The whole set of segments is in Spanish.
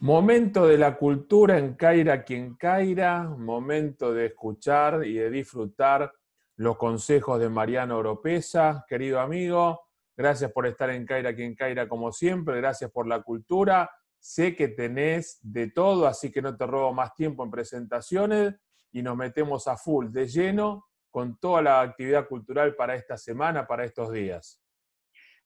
Momento de la cultura en Caira quien Caira, momento de escuchar y de disfrutar los consejos de Mariano Oropesa. Querido amigo, gracias por estar en Caira quien Caira como siempre, gracias por la cultura. Sé que tenés de todo, así que no te robo más tiempo en presentaciones y nos metemos a full, de lleno, con toda la actividad cultural para esta semana, para estos días.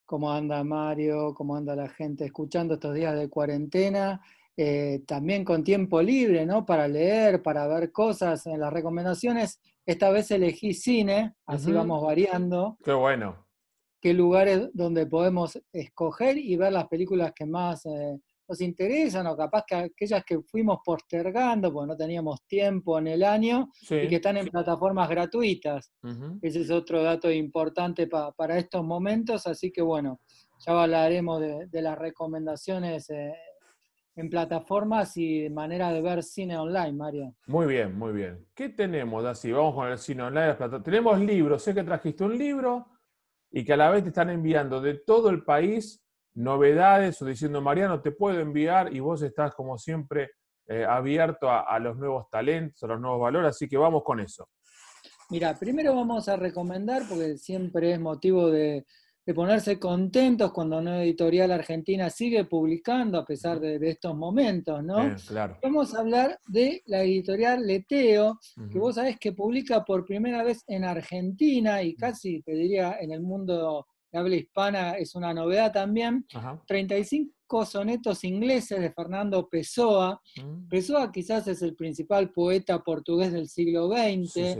¿Cómo anda Mario? ¿Cómo anda la gente escuchando estos días de cuarentena? Eh, también con tiempo libre, ¿no? Para leer, para ver cosas en las recomendaciones. Esta vez elegí cine, así vamos variando. Qué bueno. Qué lugares donde podemos escoger y ver las películas que más eh, nos interesan, o capaz que aquellas que fuimos postergando porque no teníamos tiempo en el año y que están en plataformas gratuitas. Ese es otro dato importante para estos momentos, así que bueno, ya hablaremos de, las recomendaciones eh, en plataformas y manera de ver cine online, Mario. Muy bien, muy bien. ¿Qué tenemos así? Vamos con el cine online. Tenemos libros, sé que trajiste un libro y que a la vez te están enviando de todo el país novedades o diciendo, Mariano, te puedo enviar y vos estás como siempre eh, abierto a, a los nuevos talentos, a los nuevos valores, así que vamos con eso. Mira, primero vamos a recomendar, porque siempre es motivo de, de ponerse contentos cuando una editorial argentina sigue publicando a pesar de, estos momentos, ¿no? Vamos a hablar de la editorial Leteo, que vos sabés que publica por primera vez en Argentina y casi, te diría, en el mundo de habla hispana es una novedad también. 35 sonetos ingleses de Fernando Pessoa. Mm. Pessoa quizás es el principal poeta portugués del siglo XX.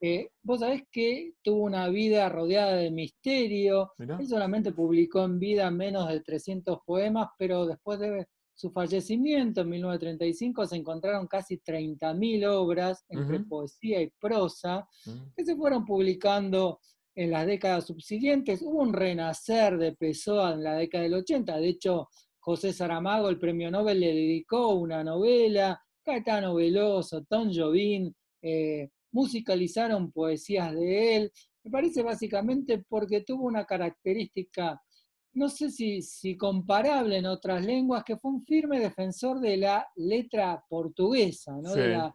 Eh, vos sabés que tuvo una vida rodeada de misterio. Él solamente publicó en vida menos de 300 poemas, pero después de su fallecimiento en 1935 se encontraron casi 30.000 obras entre poesía y prosa mm. que se fueron publicando en las décadas subsiguientes. Hubo un renacer de Pessoa en la década del 80. De hecho, José Saramago, el premio Nobel, le dedicó una novela. Caetano Veloso, Tom Jobim, eh, musicalizaron poesías de él. Me parece básicamente porque tuvo una característica, no sé si, si comparable en otras lenguas, que fue un firme defensor de la letra portuguesa, ¿no? de, la,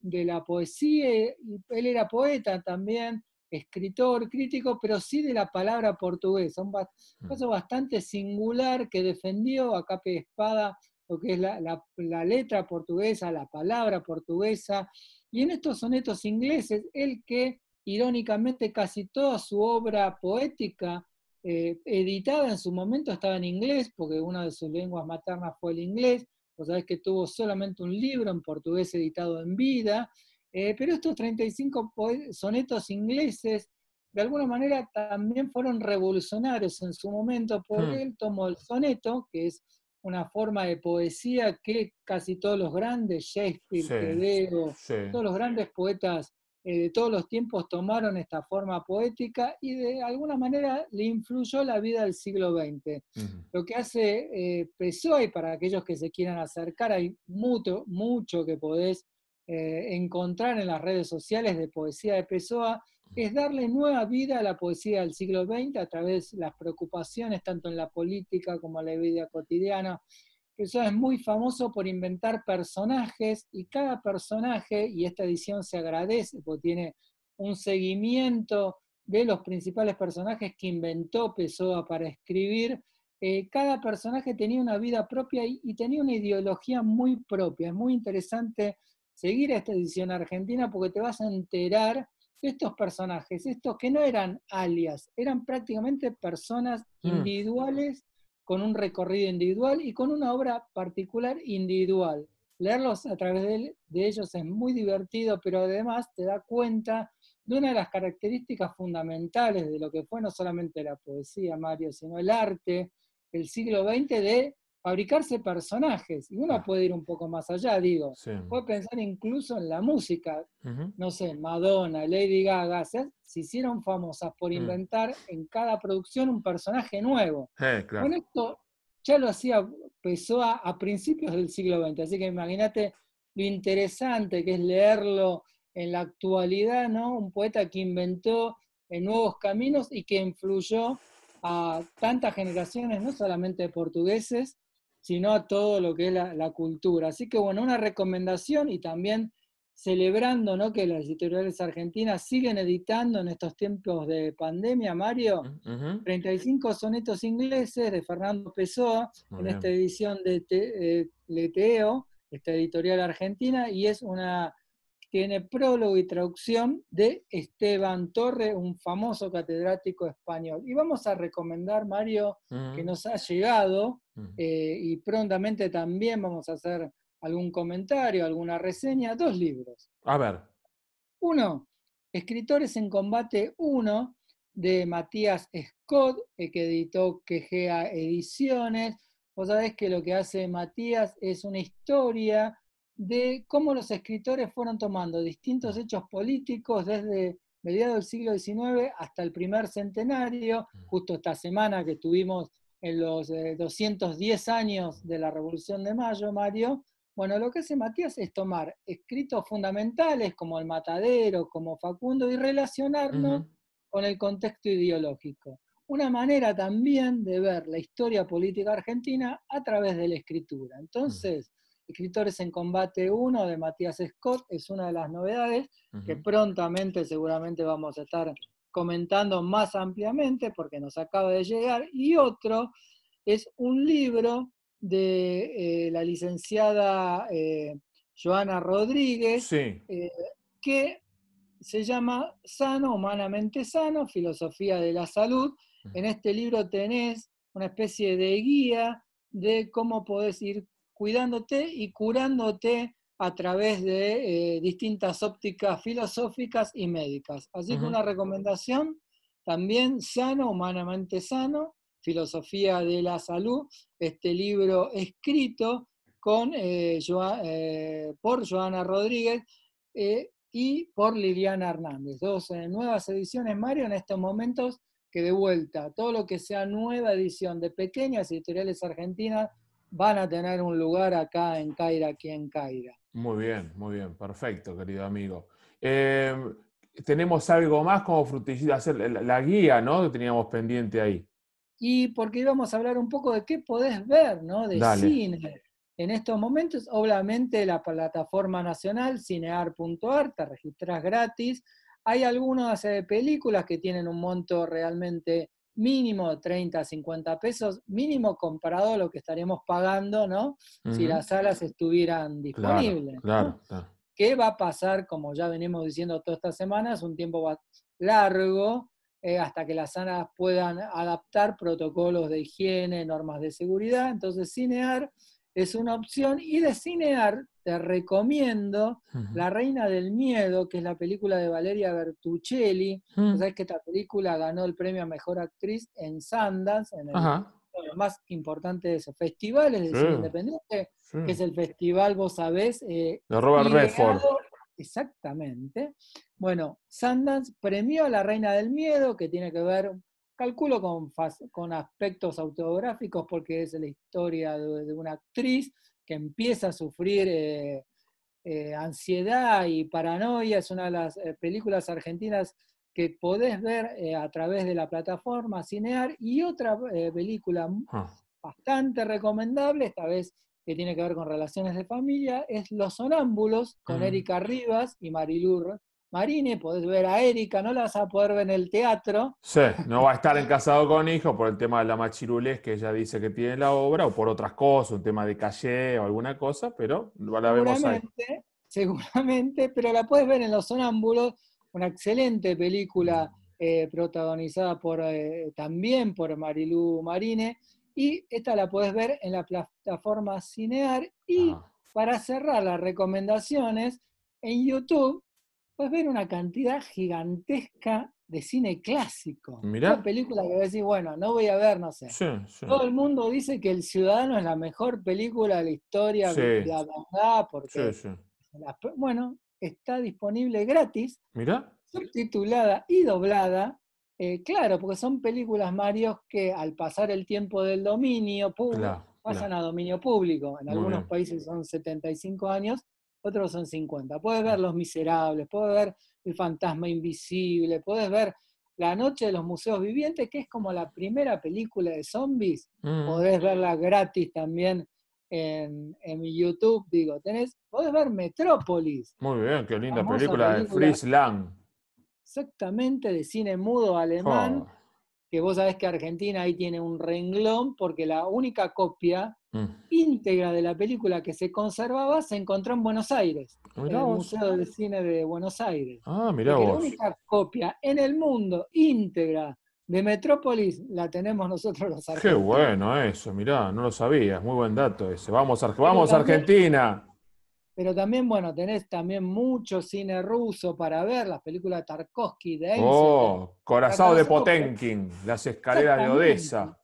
de, la, poesía. Él era poeta también, escritor, crítico, pero sí de la palabra portuguesa. Un mm. caso bastante singular que defendió a capa espada lo que es la, la, letra portuguesa, la palabra portuguesa, y en estos sonetos ingleses, el que irónicamente casi toda su obra poética eh, editada en su momento estaba en inglés, porque una de sus lenguas maternas fue el inglés, vos sabés que tuvo solamente un libro en portugués editado en vida, eh, pero estos 35 sonetos ingleses de alguna manera también fueron revolucionarios en su momento, porque hmm. él tomó el soneto, que es una forma de poesía que casi todos los grandes, Shakespeare, todos los grandes poetas eh, de todos los tiempos tomaron esta forma poética y de alguna manera le influyó la vida del siglo XX. Lo que hace eh, Pessoa, y para aquellos que se quieran acercar, hay mucho, mucho que podés eh, encontrar en las redes sociales de poesía de Pessoa, es darle nueva vida a la poesía del siglo XX a través de las preocupaciones, tanto en la política como en la vida cotidiana. Eso es muy famoso por inventar personajes y cada personaje, y esta edición se agradece porque tiene un seguimiento de los principales personajes que inventó Pessoa para escribir, eh, cada personaje tenía una vida propia y, y, tenía una ideología muy propia. Es muy interesante seguir esta edición argentina porque te vas a enterar estos personajes, estos que no eran alias, eran prácticamente personas mm. individuales con un recorrido individual y con una obra particular individual. Leerlos a través de, ellos es muy divertido, pero además te da cuenta de una de las características fundamentales de lo que fue no solamente la poesía, Mario, sino el arte del siglo XX de fabricarse personajes. Y uno puede ir un poco más allá, digo. Puede pensar incluso en la música. No sé, Madonna, Lady Gaga, se, hicieron famosas por mm. inventar en cada producción un personaje nuevo. Con esto ya lo hacía Pessoa a principios del siglo XX. Así que imagínate lo interesante que es leerlo en la actualidad, ¿no? Un poeta que inventó nuevos caminos y que influyó a tantas generaciones, no solamente de portugueses, sino a todo lo que es la, cultura. Así que bueno, una recomendación y también celebrando ¿no? que las editoriales argentinas siguen editando en estos tiempos de pandemia, Mario, 35 sonetos ingleses de Fernando Pessoa, en esta edición de eh, Leteo, esta editorial argentina, y es una tiene prólogo y traducción de Esteban Torre, un famoso catedrático español. Y vamos a recomendar, Mario, que nos ha llegado, eh, y prontamente también vamos a hacer algún comentario, alguna reseña, dos libros. A ver. Uno, Escritores en Combate 1, de Matías Scott, eh, que editó Quejea Ediciones. Vos sabés que lo que hace Matías es una historia de cómo los escritores fueron tomando distintos hechos políticos desde mediados del siglo XIX hasta el primer centenario, justo esta semana que tuvimos en los 210 eh, años de la Revolución de Mayo, Mario. Bueno, lo que hace Matías es tomar escritos fundamentales como El Matadero, como Facundo, y relacionarlo con el contexto ideológico. Una manera también de ver la historia política argentina a través de la escritura. Entonces, Escritores en Combate 1 de Matías Scott es una de las novedades que prontamente seguramente vamos a estar comentando más ampliamente porque nos acaba de llegar. Y otro es un libro de eh, la licenciada eh, Joana Rodríguez, eh, que se llama Sano, Humanamente Sano, Filosofía de la Salud. En este libro tenés una especie de guía de cómo podés ir cuidándote y curándote a través de eh, distintas ópticas filosóficas y médicas. Así que una recomendación, también sano, humanamente sano, Filosofía de la Salud, este libro escrito con, eh, eh, por Joana Rodríguez y por Liliana Hernández. Dos nuevas ediciones, Mario, en estos momentos que de vuelta, todo lo que sea nueva edición de pequeñas editoriales argentinas, van a tener un lugar acá en Caira, aquí en Caira. Muy bien, muy bien, perfecto, querido amigo. Em, tenemos algo más como frutillita, hacer la, guía, ¿no? Que teníamos pendiente ahí. Y porque íbamos a hablar un poco de qué podés ver, ¿no? De cine. En estos momentos, obviamente, la plataforma nacional, cinear.ar, te registras gratis. Hay algunas eh, películas que tienen un monto realmente mínimo 30, 50 pesos, mínimo comparado a lo que estaríamos pagando, ¿no? Si las salas estuvieran disponibles. Claro, ¿Qué va a pasar, como ya venimos diciendo todas estas semanas, un tiempo largo eh, hasta que las salas puedan adaptar protocolos de higiene, normas de seguridad? Entonces, Cinear es una opción y de Cinear te recomiendo La Reina del Miedo, que es la película de Valeria Bertuccelli. Mm. Sabes que esta película ganó el premio a Mejor Actriz en Sundance, en el, uno de los más importantes festivales de cine independiente, que es el festival, vos sabés... Eh, de Robert Redford. Exactamente. Bueno, Sundance premió a La Reina del Miedo, que tiene que ver calculo con, con aspectos autográficos porque es la historia de, una actriz que empieza a sufrir eh, eh, ansiedad y paranoia. Es una de las eh, películas argentinas que podés ver a través de la plataforma Cinear. Y otra película ah. bastante recomendable, esta vez que tiene que ver con relaciones de familia, es Los Sonámbulos, con Erika Rivas y Marilur Marine, podés ver a Erika, no la vas a poder ver en el teatro. Sí, no va a estar en Casado con Hijo por el tema de la machirulés que ella dice que tiene la obra, o por otras cosas, un tema de calle o alguna cosa, pero la vemos ahí. Seguramente, pero la puedes ver en Los Sonámbulos, una excelente película eh, protagonizada por, eh, también por Marilú Marine, y esta la puedes ver en la plataforma Cinear. Y para cerrar las recomendaciones, en YouTube puedes ver una cantidad gigantesca de cine clásico. Una película que decís, bueno, no voy a ver, no sé. Todo el mundo dice que El Ciudadano es la mejor película de la historia de la verdad, porque. bueno, está disponible gratis. Subtitulada y doblada. Eh, claro, porque son películas, Mario, que al pasar el tiempo del dominio público, pasan a dominio público. En algunos países son 75 años otros son 50. Puedes ver Los Miserables, puedes ver El Fantasma Invisible, puedes ver La Noche de los Museos Vivientes, que es como la primera película de zombies. Mm. Podés verla gratis también en, YouTube, digo, tenés, podés ver Metrópolis. Muy bien, qué linda película, de Fritz Lang. Exactamente, de cine mudo alemán, oh. Que vos sabés que Argentina ahí tiene un renglón, porque la única copia mm. íntegra de la película que se conservaba se encontró en Buenos Aires, en el Museo del Cine de Buenos Aires. Ah, mirá vos. La única copia en el mundo íntegra de Metrópolis la tenemos nosotros los argentinos. Qué bueno eso, mirá, no lo sabías, muy buen dato ese. Vamos, vamos Argentina. Pero también, bueno, tenés también mucho cine ruso para ver, las películas de Tarkovsky, de Oh, Corazón de Potenkin, las escaleras de Odessa.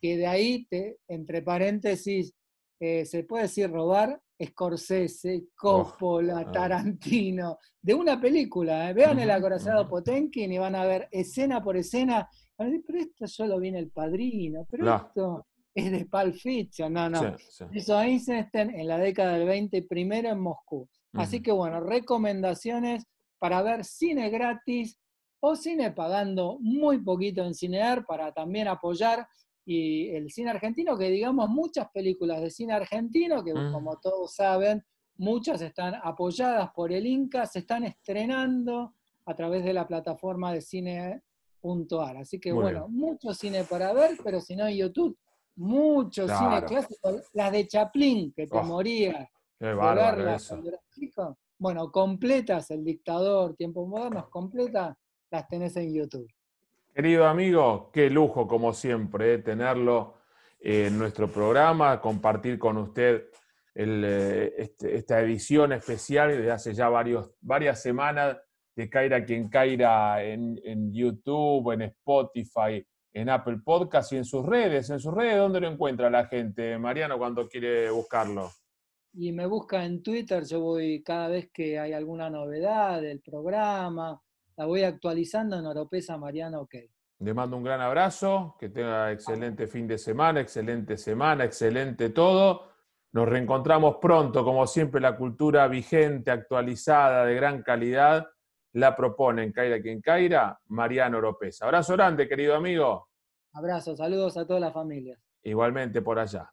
Que de ahí, te, entre paréntesis, eh, se puede decir robar Scorsese, Coppola, oh, Tarantino, de una película. ¿eh? Vean el acorazado Potenkin y van a ver escena por escena pero esto solo viene el padrino, pero esto es de Pulp Fiction. No, no. Hizo Einstein en la década del 20, primero en Moscú. Así que bueno, recomendaciones para ver cine gratis o cine pagando muy poquito en Cinear para también apoyar y el cine argentino, que digamos muchas películas de cine argentino, que mm. como todos saben, muchas están apoyadas por el Inca, se están estrenando a través de la plataforma de cine puntual. Así que bueno, mucho cine para ver, pero si no en YouTube, mucho cine clásico. Las de Chaplin, que te oh, moría qué bárbaro Bueno, completas, El Dictador, Tiempos Modernos, completas, las tenés en YouTube. Querido amigo, qué lujo como siempre eh, tenerlo en nuestro programa, compartir con usted eh, este, esta edición especial de hace ya varios, varias semanas de Caira quien Caira en, en, YouTube, en Spotify, en Apple Podcast y en sus redes. ¿En sus redes dónde lo encuentra la gente, Mariano, cuando quiere buscarlo? Y me busca en Twitter, yo voy cada vez que hay alguna novedad del programa, la voy actualizando en Oropesa Mariano OK. Le mando un gran abrazo, que tenga excelente fin de semana, excelente semana, excelente todo. Nos reencontramos pronto, como siempre, la cultura vigente, actualizada, de gran calidad la propone en Caira quien Caira, Mariano Oropesa. Abrazo grande, querido amigo. Abrazo, saludos a toda la familia. Igualmente por allá.